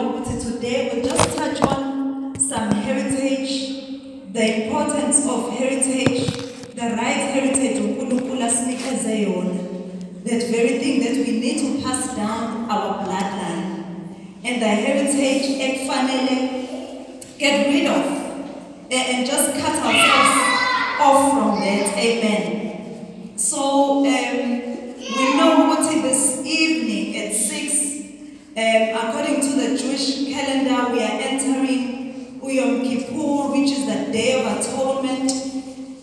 Ukuthi today we'll just touch on some heritage, the importance of heritage, the right heritage. That very thing that we need to pass down our bloodline. And the heritage ekufanele get rid of and, and just cut ourselves off from that. Amen. So um, um, according to the Jewish calendar, we are entering Yom Kippur, which is the Day of Atonement.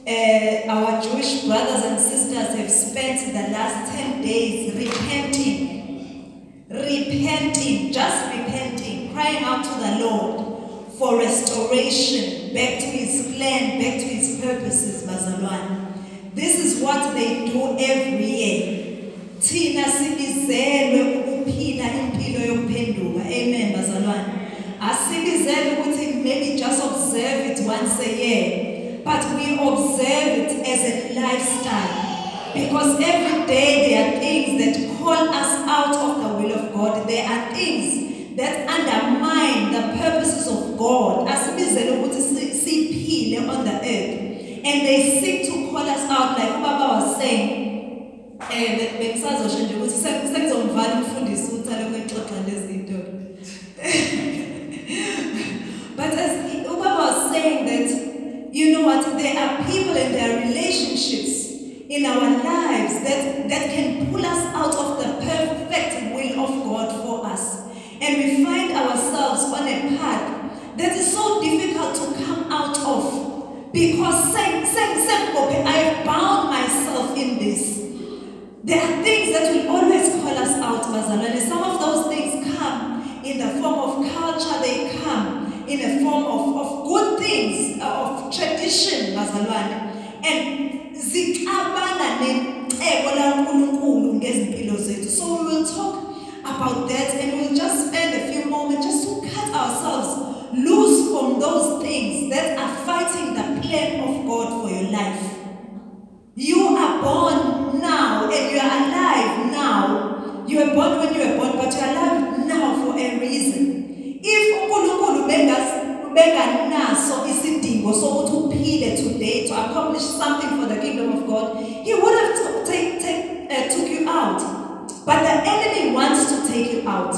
Uh, our Jewish brothers and sisters have spent the last 10 days repenting, repenting, just repenting, crying out to the Lord for restoration back to his plan, back to his purposes, Bazalwane. This is what they do every year. Sibizelwe ukuphila impilo yokuphenduka. Amen, bazalwane. Asibizelwe ukuthi maybe just observe it once a year, but we observe it as a lifestyle. Because every day there are things that call us out of the will of God. There are things that undermine the purposes of God. Asibizele ukuthi si- siphile on the earth. And they seek to call us out like Baba was saying. Eh bengisazosho nje ukuthi se- sekuzomvala umfundisi uthale kwexoxa lezinto. But as Ubaba was saying that, you know what, there are people and there are relationships in our lives that, that can pull us out of the perfect will of God for us. And we find ourselves on a path that is so difficult to come out of because saying, saying, saying, okay, I have bound myself in this. There are things that will always call us out, Bazalwane. Some of those things come in the form of culture, they come in the form of, of good things, uh, of tradition, Bazalwane. And zixabana necebo laNkulunkulu ngezimpilo zethu. So we will talk about that and we'll just spend a few moments just to cut ourselves loose from those things that are fighting the plan of God for your life. Born now and you are alive now. You were born when you were born, but you are alive now for a reason. If uNkulunkulu benganaso isidingo sokuthi uphile today to accomplish something for the kingdom of God, He would have take, take, uh, took you out. But the enemy wants to take you out.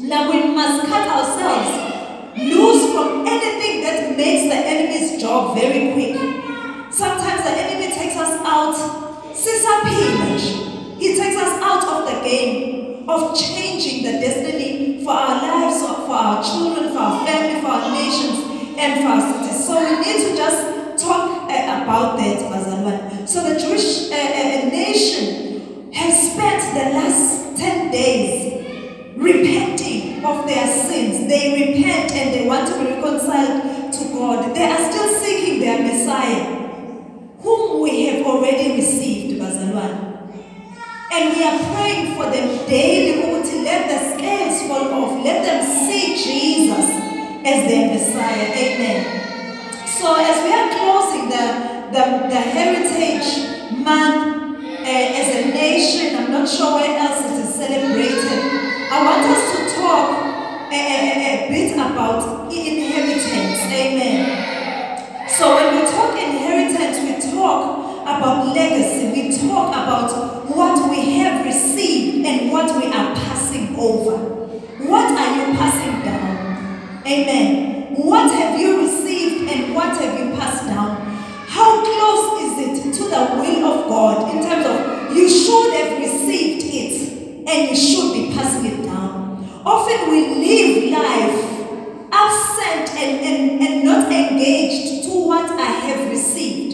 Now we must cut ourselves loose from anything that makes the enemy's job very quick. Sometimes the enemy takes us out. He takes us out of the game of changing the destiny for our lives, for our children, for our family, for our nations, and for our cities. So we need to just talk uh, about that, Bazalwan. So the Jewish uh, uh, nation has spent the last 10 days repenting of their sins. They repent and they want to be reconciled to God. They are still seeking their Messiah, whom we have already received, Bazalwan. And we are praying for them daily ukuthi let the scales fall off. Let them see Jesus as their Messiah. Amen. So as we are closing the, the, the Heritage Month uh, as a nation, I'm not sure where else it is celebrated. I want us to talk a, a- a bit about about legacy. We talk about what we have received and what we are passing over. What are you passing down? Amen. What have you received and what have you passed down? How close is it to the will of God in terms of you should have received it and you should be passing it down? Often we live life absent and, and, and not engaged to what I have received,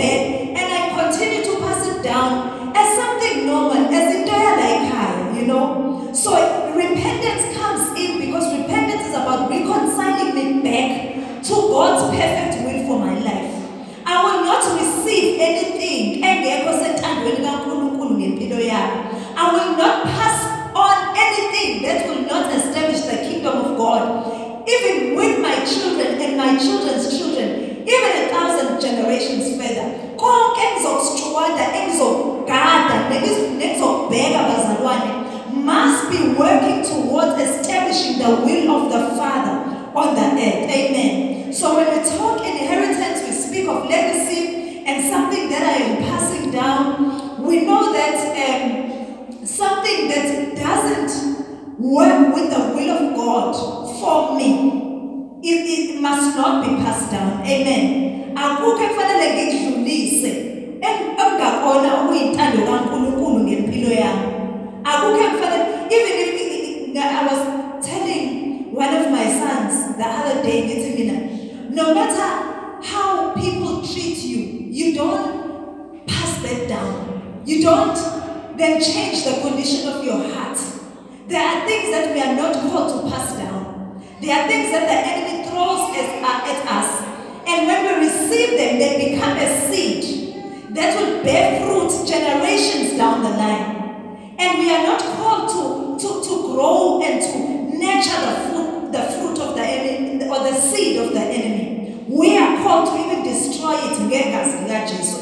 bad, and I continue to pass it down as something normal, as in like you know. So repentance comes in because repentance is about reconciling me back to God's perfect will for my life. I will not receive anything. I will not pass on anything that will not establish the kingdom of God, even with my children and my children's children, generations further. Konke engizokusijuwada, engizogada, nengiz- nengizokubheka bazalwane must be working towards establishing the will of the Father on the earth. Amen. So when we talk inheritance, we speak of legacy and something that I am passing down. We know that um, something that doesn't work with the will of God for me, it, it must not be passed down. Amen. Akukho ekufanele ngikudlulise em- eh, ekungakona okuyintando kaNkulunkulu ngempilo yami. Akukho ekufanele even if i- was telling one of my sons the other day ngithi mina no matter how people treat you you don't pass that down. You don't then change the condition of your heart. There are things that we are not called to pass down. There are things that the enemy throws at, at us and when we receive them they become a seed that will bear fruit generations down the line and we are not called to, to, to grow and to nurture the fruit, the fruit of the enemy or the seed of the enemy. We are called to even destroy it.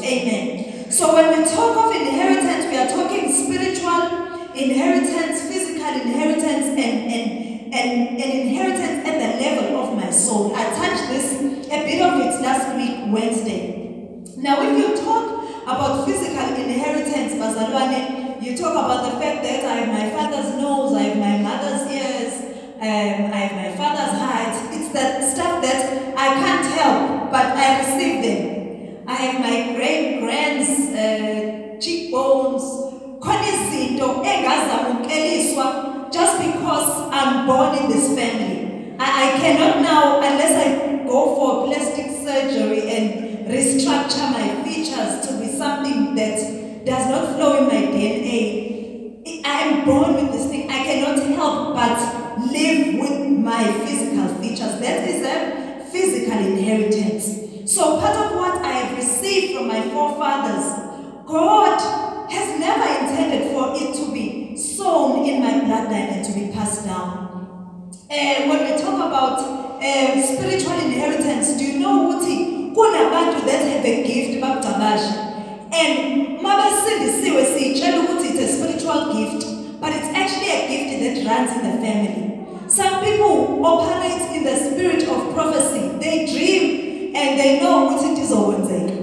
Amen. So when we talk of inheritance, we are talking spiritual inheritance, physical inheritance, and, and, and, and inheritance at the level of my soul. I touched this, a bit of it last week, Wednesday. Now, if you talk about physical inheritance, Bazalwane, you talk about the fact that I have my father's nose, I have my mother's ears, um, I have my father's height. It's that stuff that I can't help, but I receive them. I have my great grands uh, cheekbones, just because I'm born in this family. I, I cannot now, unless I go for plastic surgery and restructure my features to be something that does not flow in my DNA. I am born with this thing. I cannot help but live with my physical features. That is a physical inheritance. So, part of what I have received from my forefathers, God has never intended for it to be sown in my bloodline and to be passed down. Uh, when we talk about uh, spiritual inheritance, do you know ukuthi kunabantu that have a gift bakucabashe and mabasindisiwe siyitshela ukuthi it's a spiritual gift but it's actually a gift that runs in the family. Some people operate in the spirit of prophecy. They dream and they know ukuthi ndizokwenzeka.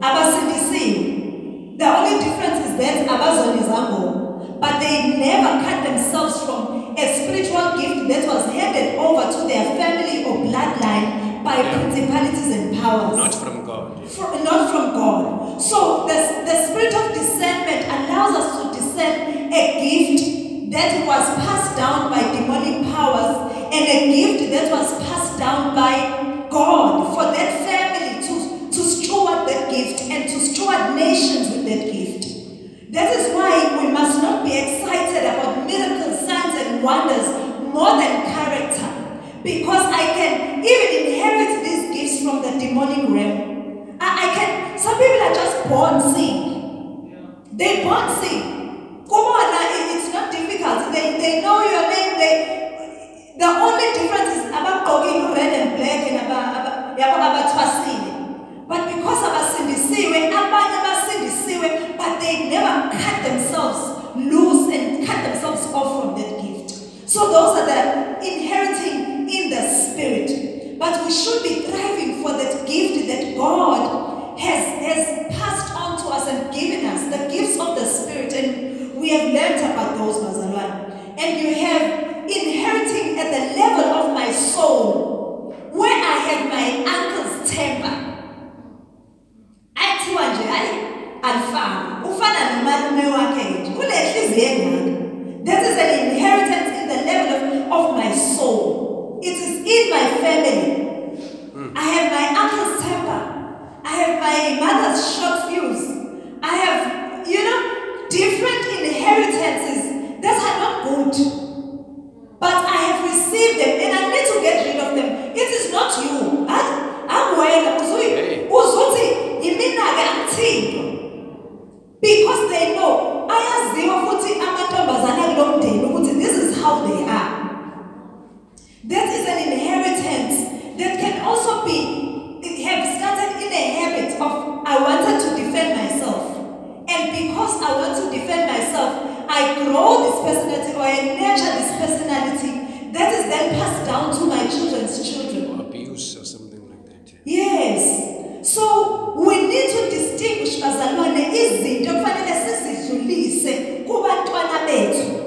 Abasindisiwe. The only difference is that abazonizango, but they never cut themselves from a spiritual gift that was handed over to their family or bloodline by Yeah. principalities and powers. Not from God. From, not from God. So the, the spirit of discernment allows us to discern a gift that was passed down by demonic powers and a gift that was passed down by God for that family to, to steward that gift and to steward nations with that gift. That is why we must not be excited about miracles, signs, and wonders more than character. Because I can even inherit these gifts from the demonic realm. I, I can, some people are just born seeing. They born seeing. Come on, it's not difficult. They, they know your name. They, the only difference is about going red and black and about, about, about But because abasindisiwe, abanye basindisiwe, but they never cut themselves loose and cut themselves off from that gift. So those are the inheriting in the spirit. But we should be thriving for that gift that God has, has passed on to us and given us, the gifts of the spirit. And we have learned about those, Mazalwan. And you have inheriting at the level of my soul, where I have my uncle's temper. athiwa nje hayi alifani ufana nomalume wakhe nje unenhliziyo engaka that is an inheritance in the level of, of my soul. It is in my family. Hmm. I have my uncle's temper. I have my mother's short fuse. I have you know different inheritances that are not good. But I have received them and I need to get rid of them. It is not you. I'm Hey. uzuthi yimina-ke angithinto because they know ayaziwa futhi amantombazana kulo mndeni ukuthi this is how they are that is an inheritance that can also be it have started in a habit of I wanted to defend myself. And because I want to defend myself, I grow this personality or I nurture this personality that is then passed down to my children's children. or abuse or something like that. Yes. So we need to distinguish bazalwane izinto kufanele sizidlulise kubantwana bethu.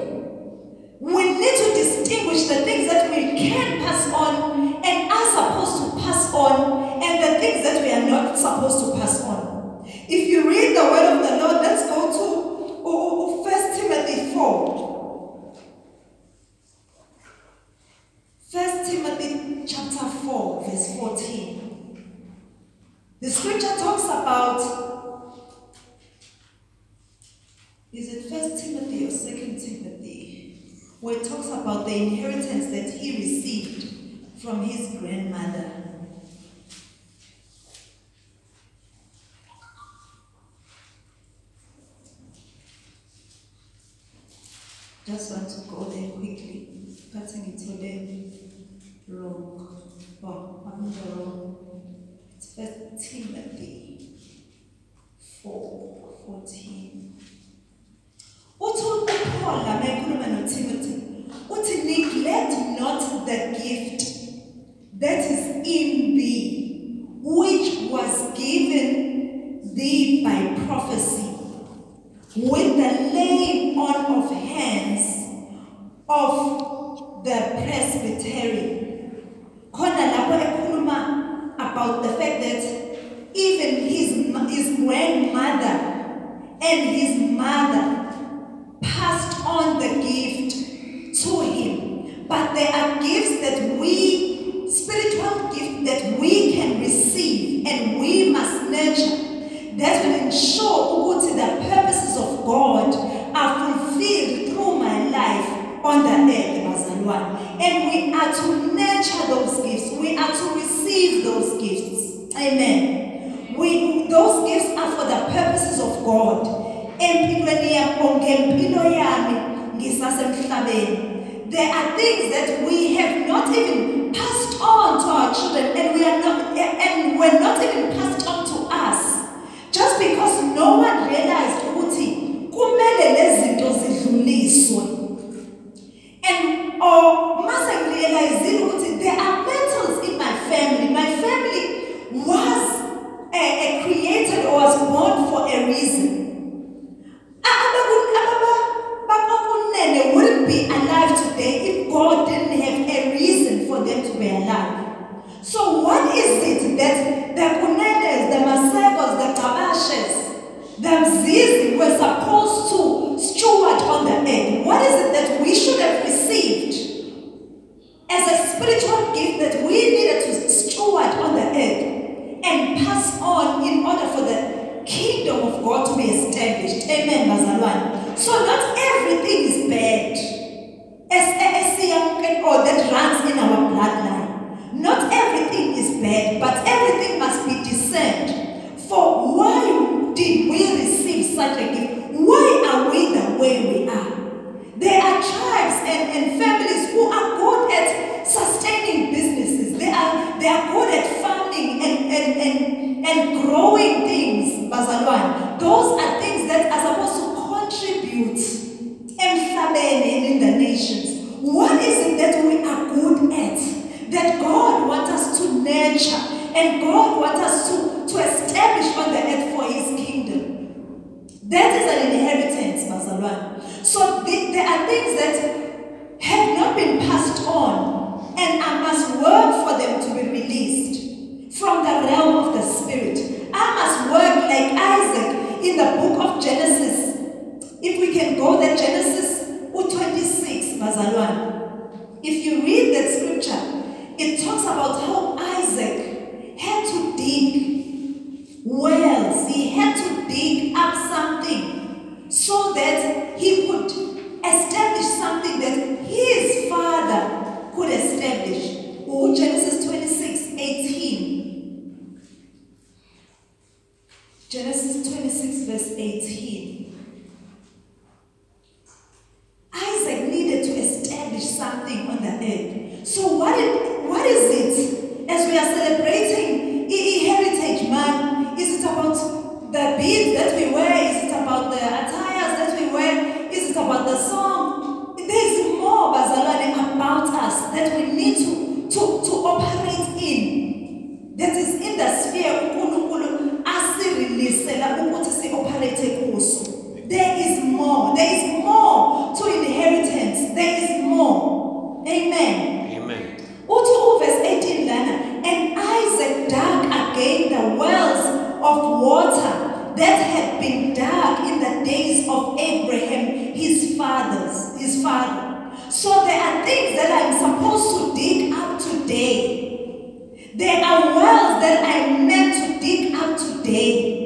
We need to distinguish the things that we can pass on and are supposed to pass on and the things that we are not supposed to pass on. If you read the word of the Lord, let's go to 1 Timothy 4. 1 Timothy chapter 4, verse 14. The scripture talks about is it First Timothy or Second Timothy? Where it talks about the inheritance that he received from his grandmother. Just want to go there quickly. Cutting it to the wrong. I'm the wrong. First Timothy 4, 14. Uthi uPaul la mekhuluma noTimothy, uthi neglect not the gift that is in thee, which was given thee by prophecy, with the laying on of hands of the presbytery. Khona lapho ekhuluma about the fact that even his, his grandmother and his mother passed on the gift to him. But there are gifts that we, spiritual gifts that we can receive and we must nurture that will ensure ukuthi the purposes of God are fulfilled through my life on the earth, And we are to nurture those gifts. We are to receive those gifts. Amen. We, those gifts are for the purposes of God. There are things that we have not even passed on to our children and we are not and were not even passed on to us. Just because no one realized. And or mase ngirealizile ukuthi there are battles in my family. My family was uh, created or was born for a reason. Abakunene wouldn't be alive today if God didn't have a reason for them to be alive. So what is it that the Kunenes, the Masegos, the Kabashes, the Mzizi were supposed to steward on the earth? What is it that we should have received as a spiritual gift that we needed to steward on the earth and pass on in order for the kingdom of God to be established? Amen, Bazalwan. So not everything is bad as, as, as or that runs in our bloodline. Not everything is bad, but everything must be discerned. For why did we receive such a gift? Why are we the way we are? There are tribes and, and families who are good at sustaining businesses. They are, they are good at farming and, and, and, and growing things, Bazalwan. Those are things that are supposed to contribute emhlabeni and in the nations. What is it that we are good at? That God wants us to nurture God wants us to, to establish on the earth for His kingdom. That is an inheritance, Bazalwan. So the, there are things that have not been passed on, and I must work for them to be released from the realm of the spirit. I must work like Isaac in the book of Genesis. If we can go there, Genesis 26, Bazalwan. If you read that scripture, it talks about how Isaac had to dig wells. He had to dig up something so that he could establish something that his father could establish. Oh, Genesis 26, 18. Genesis 26, verse 18. Isaac needed to establish something on the earth. So what, it, what is it as we are celebrating EE Heritage Month, is it about the beads that we wear? Is it about the attires that we wear? Is it about the song? There is more, Bazalani, about us that we need to, to, to operate in. That is in the sphere uNkulunkulu asireleasela ukuthi si-operate also. There is more. There is more to inheritance. There is more. Amen. Amen. Uthi uverse that had been dug in the days of Abraham, his fathers, his father. So there are things that I'm supposed to dig up today. There are wells that I'm meant to dig up today.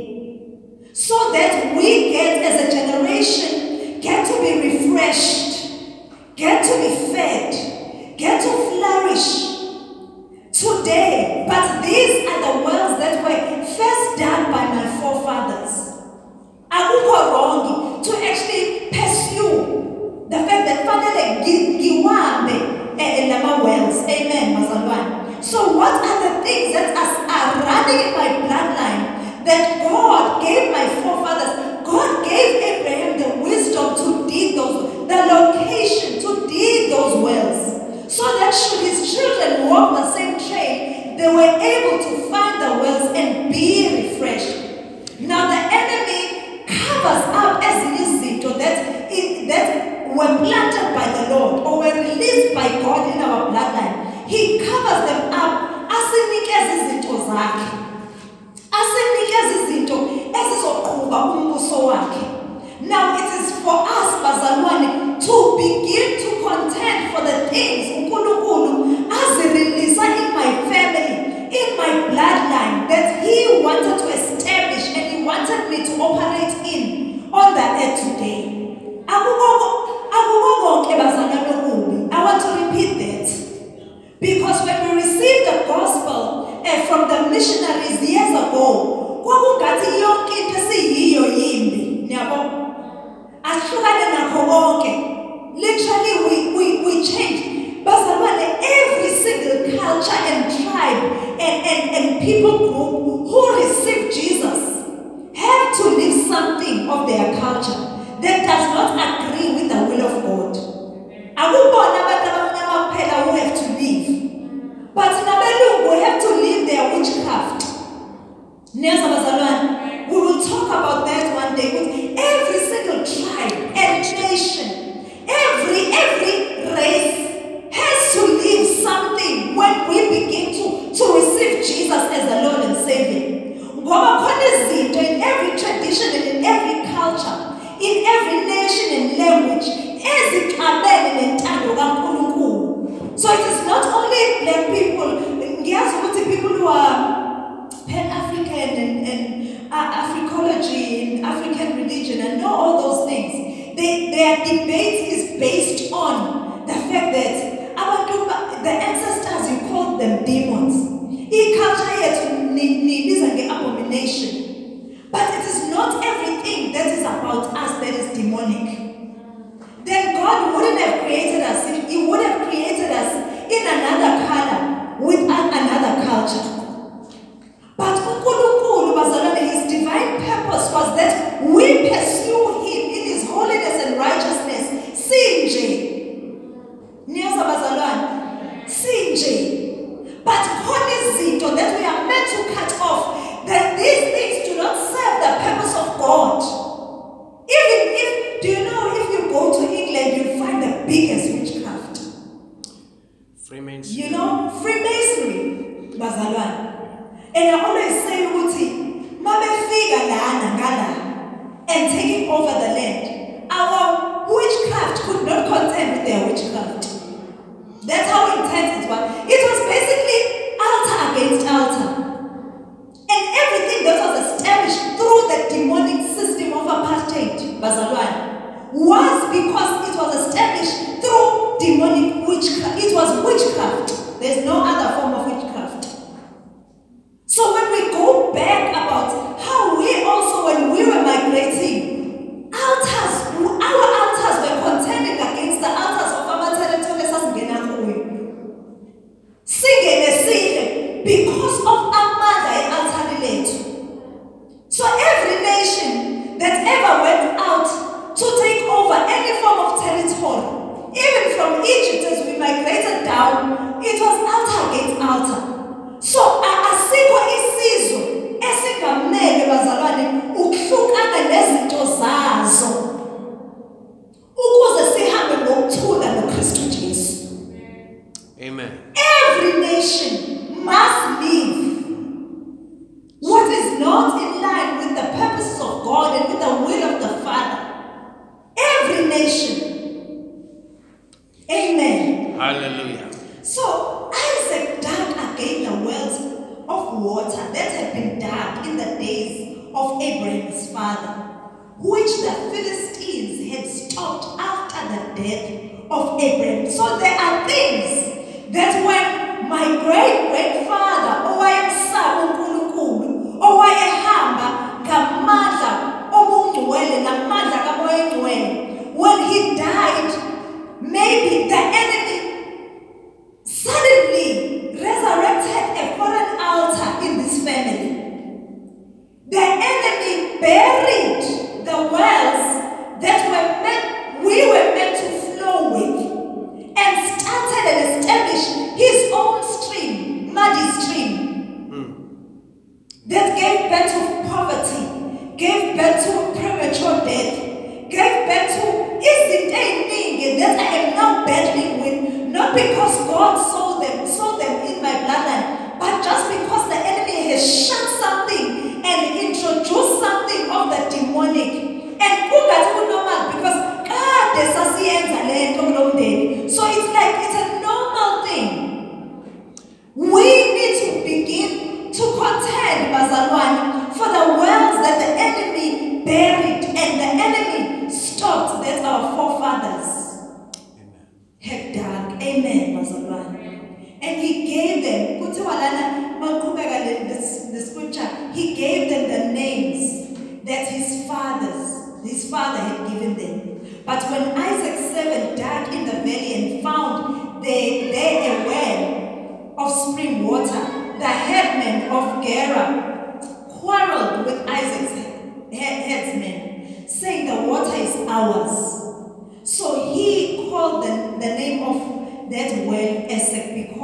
people group who receive Jesus have to leave something of their culture that does not You know, Freemasonry, bazalwane. And I always say ukuthi mabefika lana ngala and taking over the land, our witchcraft could not contend with their witchcraft. That's how intense it was. It was basically altar against altar. And everything that was established through the demonic system of apartheid, bazalwane, was because it was established witchcraft. It was witchcraft. There's no other form of witchcraft. So when we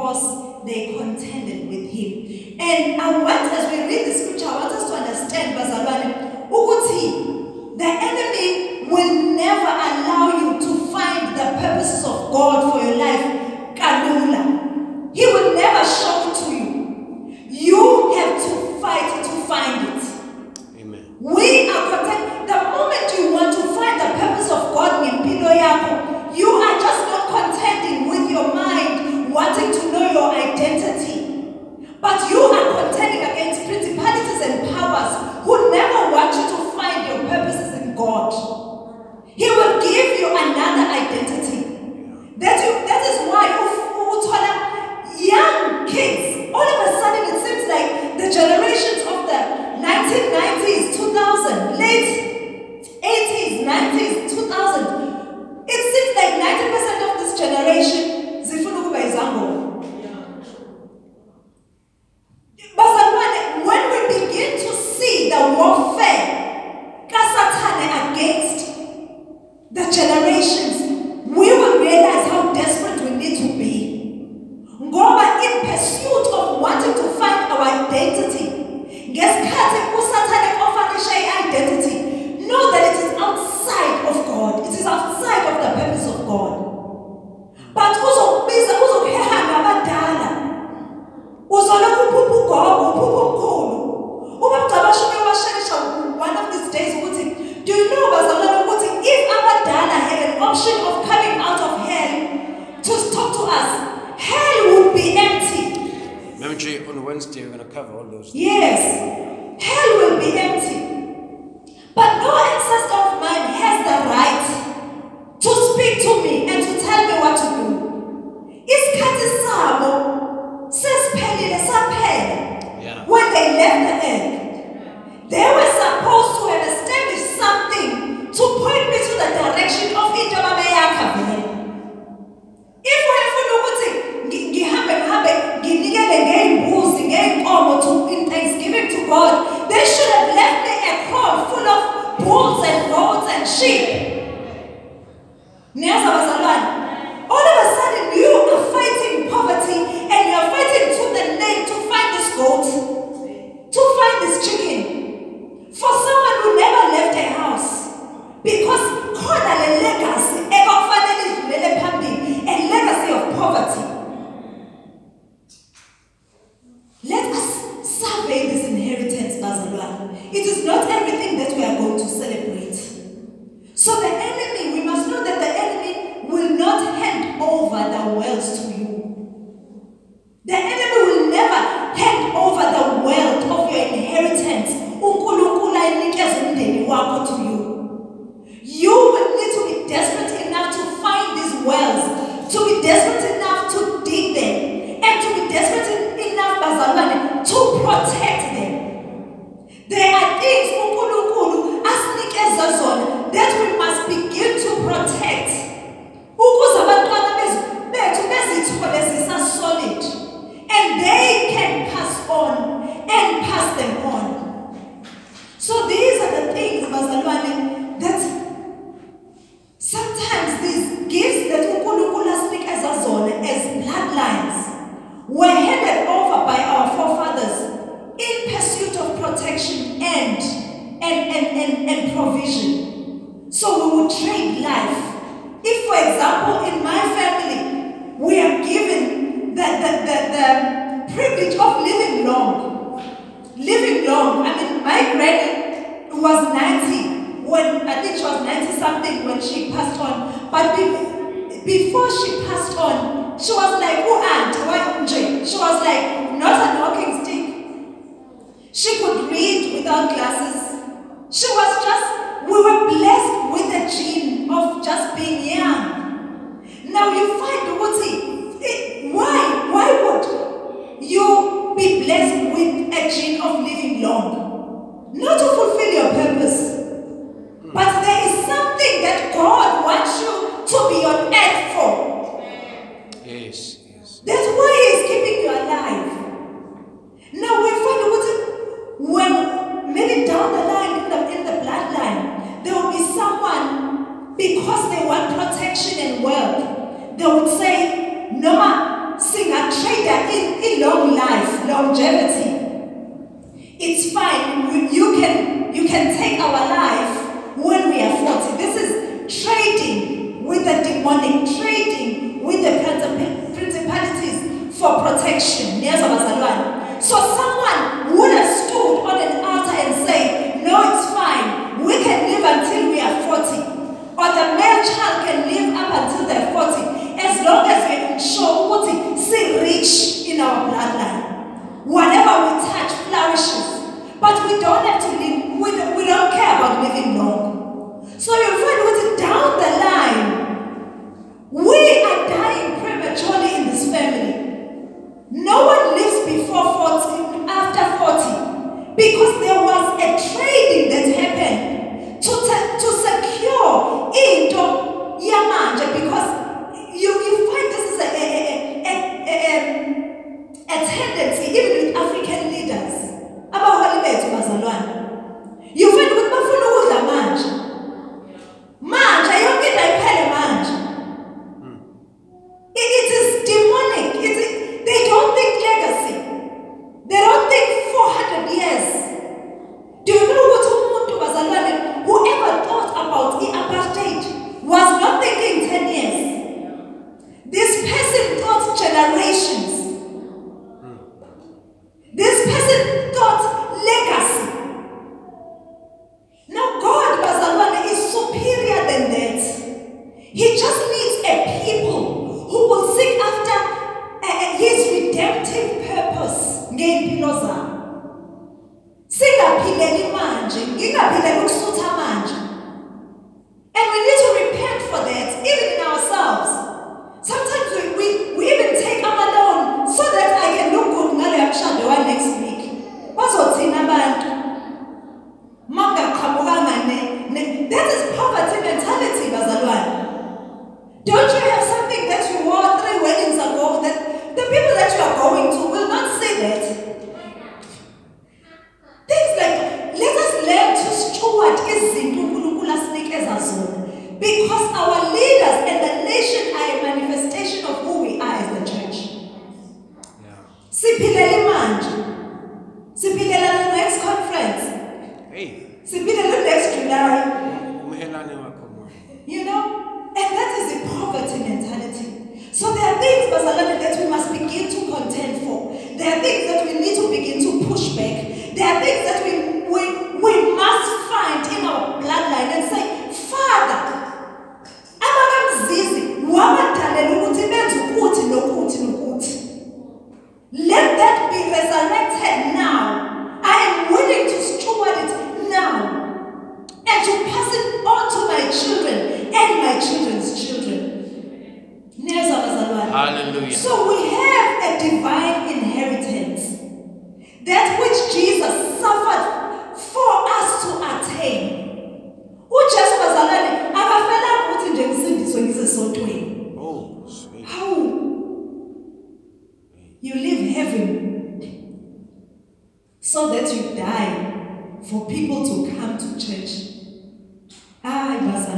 because they contended with him. And I want, as we read the scripture, I want us to understand, Bazalwane, ukuthi liturgy on Wednesday, we're going to cover all those. Yes. Hell will be empty.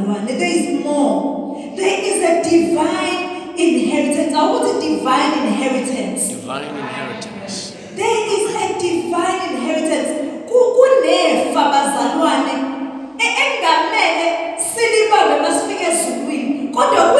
one. There is more. There is a divine inheritance. I want a divine inheritance. Divine inheritance. There is a divine inheritance. kunefa bazalwane engamele silibambe masifike ezulwini kodwa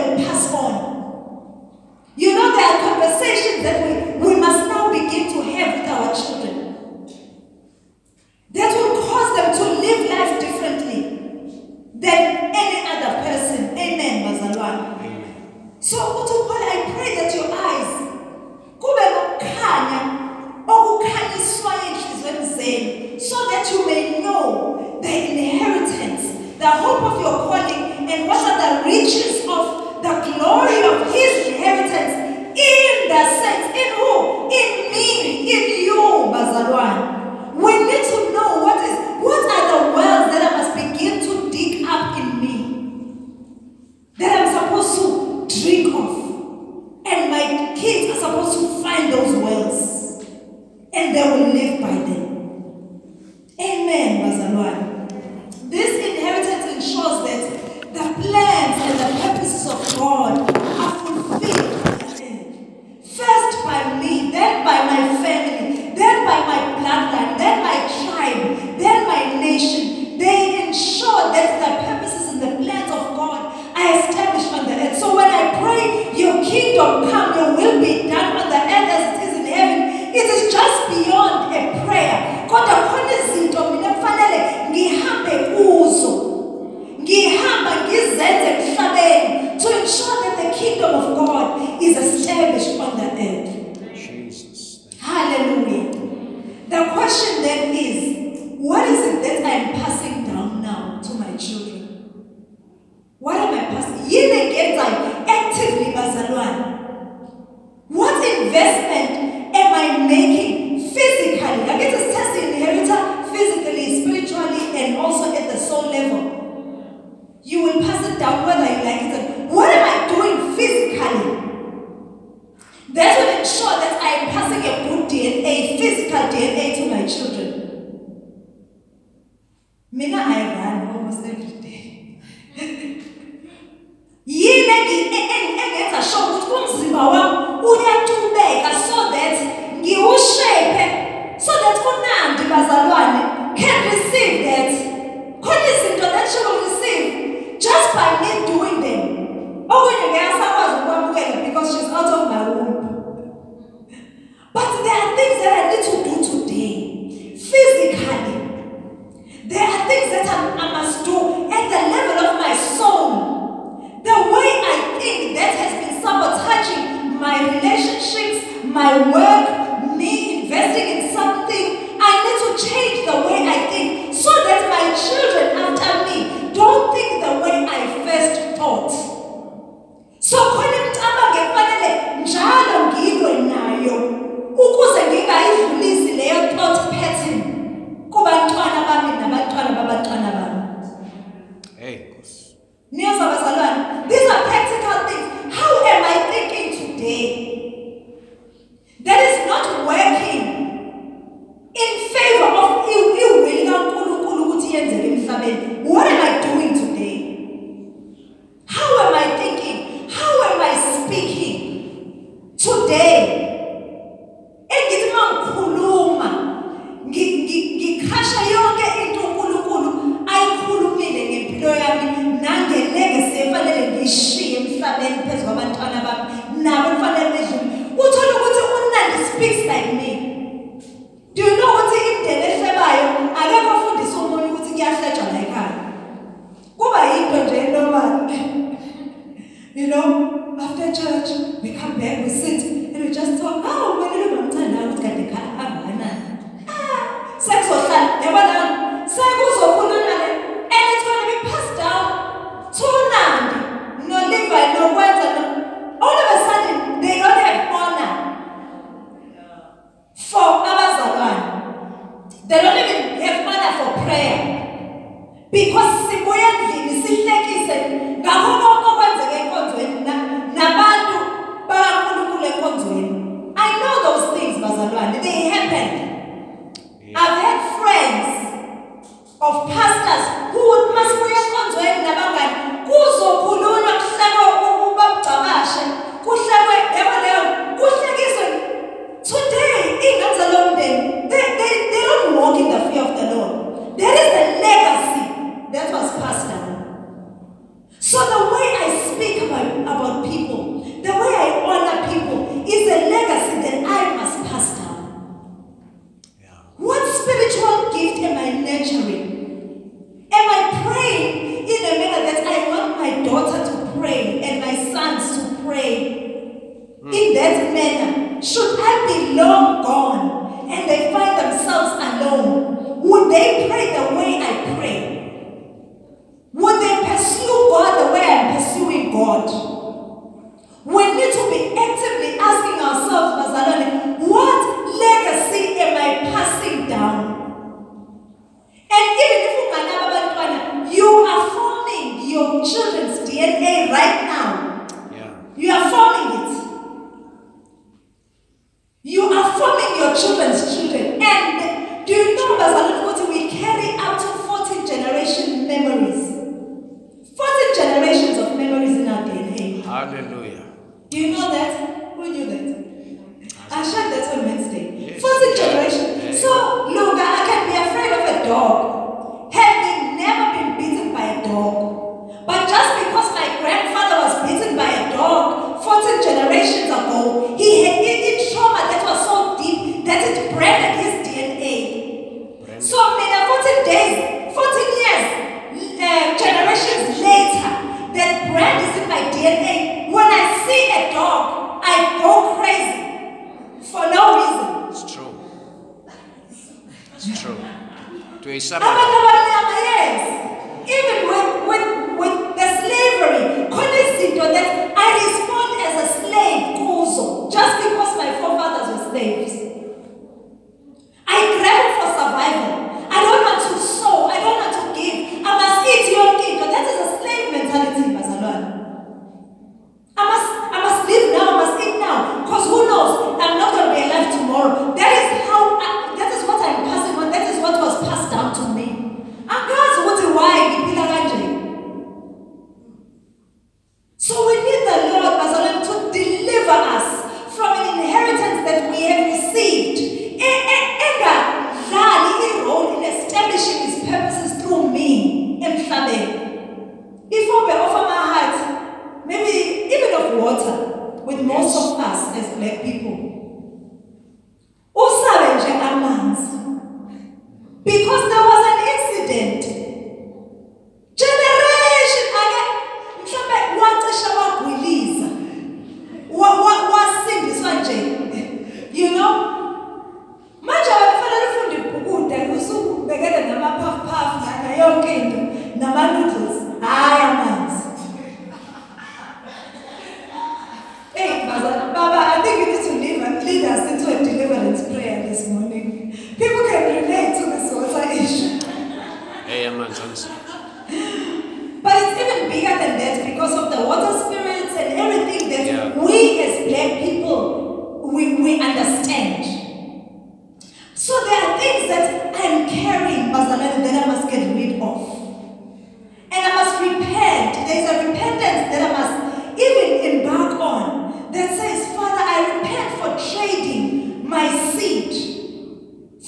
and pass on. You know, there are conversations that we, we purpose yini like actively bazalwane what investment am i making physically? I get to test the inheritor physically spiritually and also at the soul level. You will pass it down whether you like it or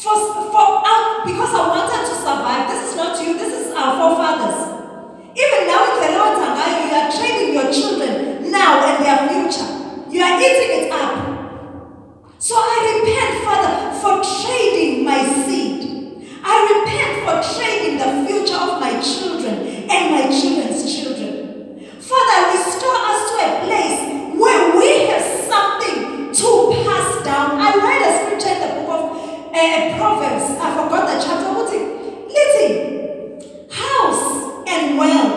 For, for, uh, because I wanted to survive. This is not you, this is our forefathers. Even now in the Lord you are training your children now and their future. You are eating it up. So I repent, Father, for trading my seed. I repent for trading the future of my children and my children. a Proverbs, I forgot the chapter, Little house and wealth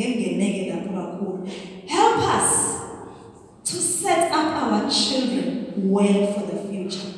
ngengeneke lapho kakhulu help us to set up our children well for the future.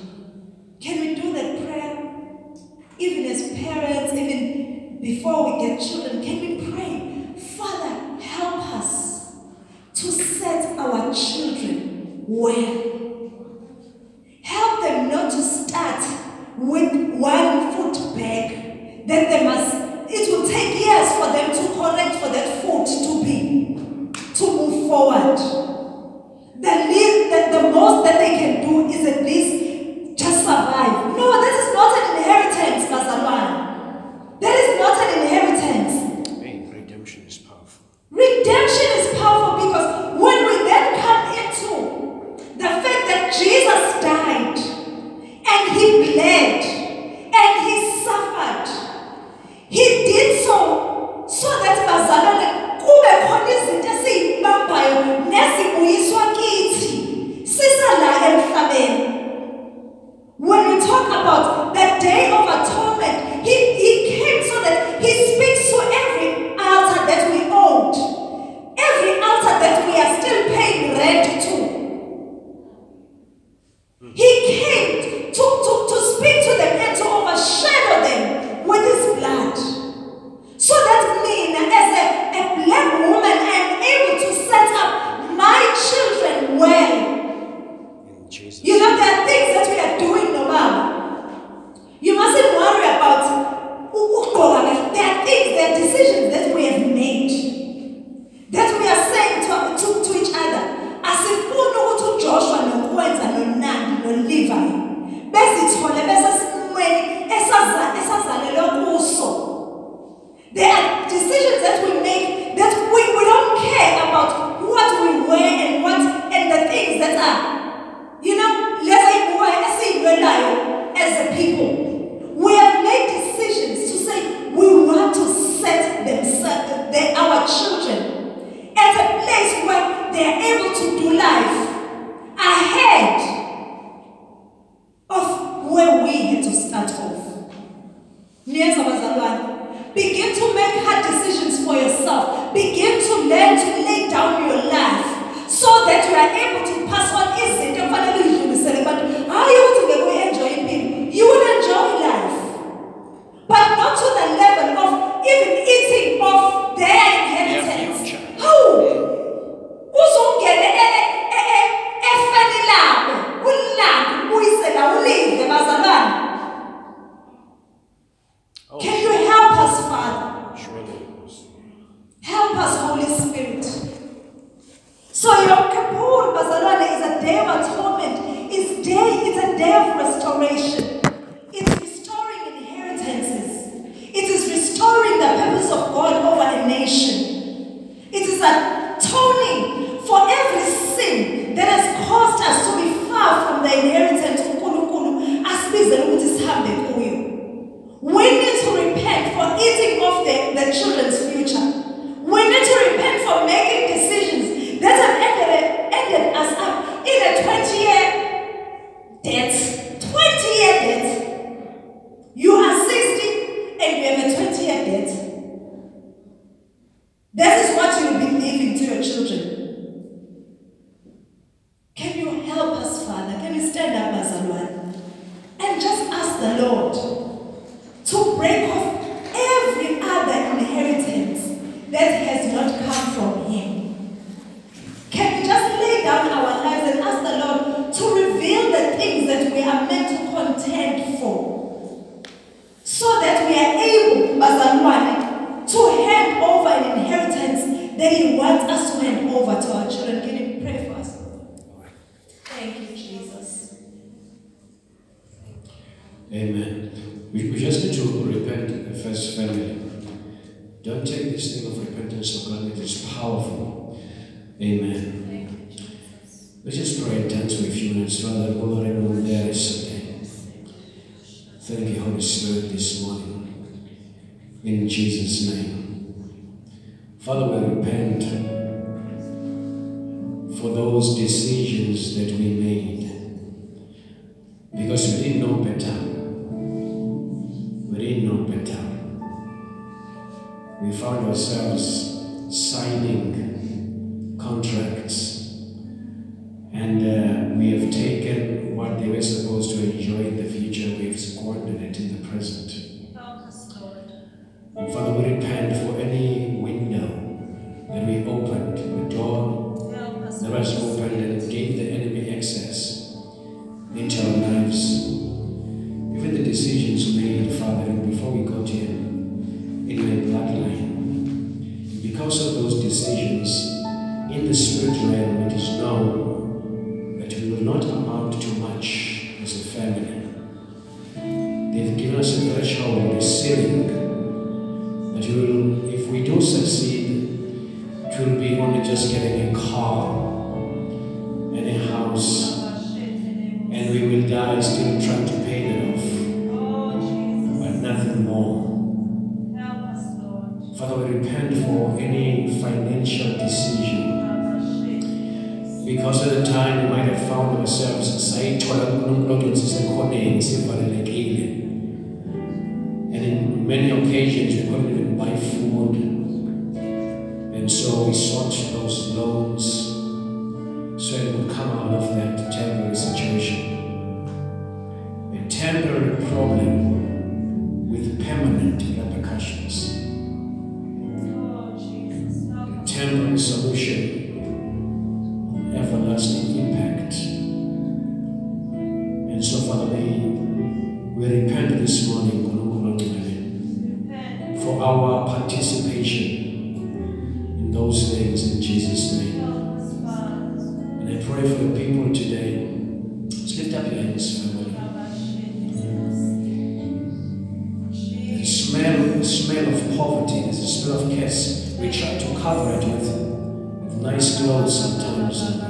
Nice clothes sometimes